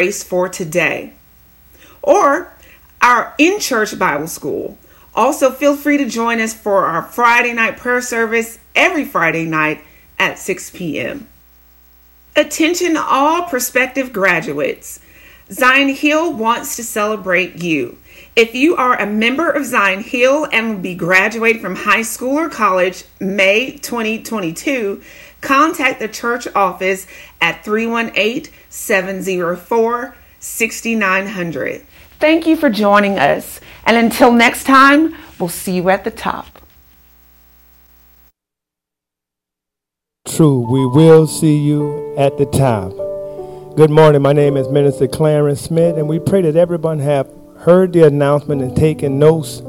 Grace for today. Or our in church Bible school. Also, feel free to join us for our Friday night prayer service every Friday night at 6 p.m. Attention, all prospective graduates. Zion Hill wants to celebrate you. If you are a member of Zion Hill and will be graduating from high school or college May 2022, contact the church office at 318 704 6900. Thank you for joining us, and until next time, we'll see you at the top. True, we will see you at the top. Good morning. My name is Minister Clarence Smith, and we pray that everyone have heard the announcement and taken notes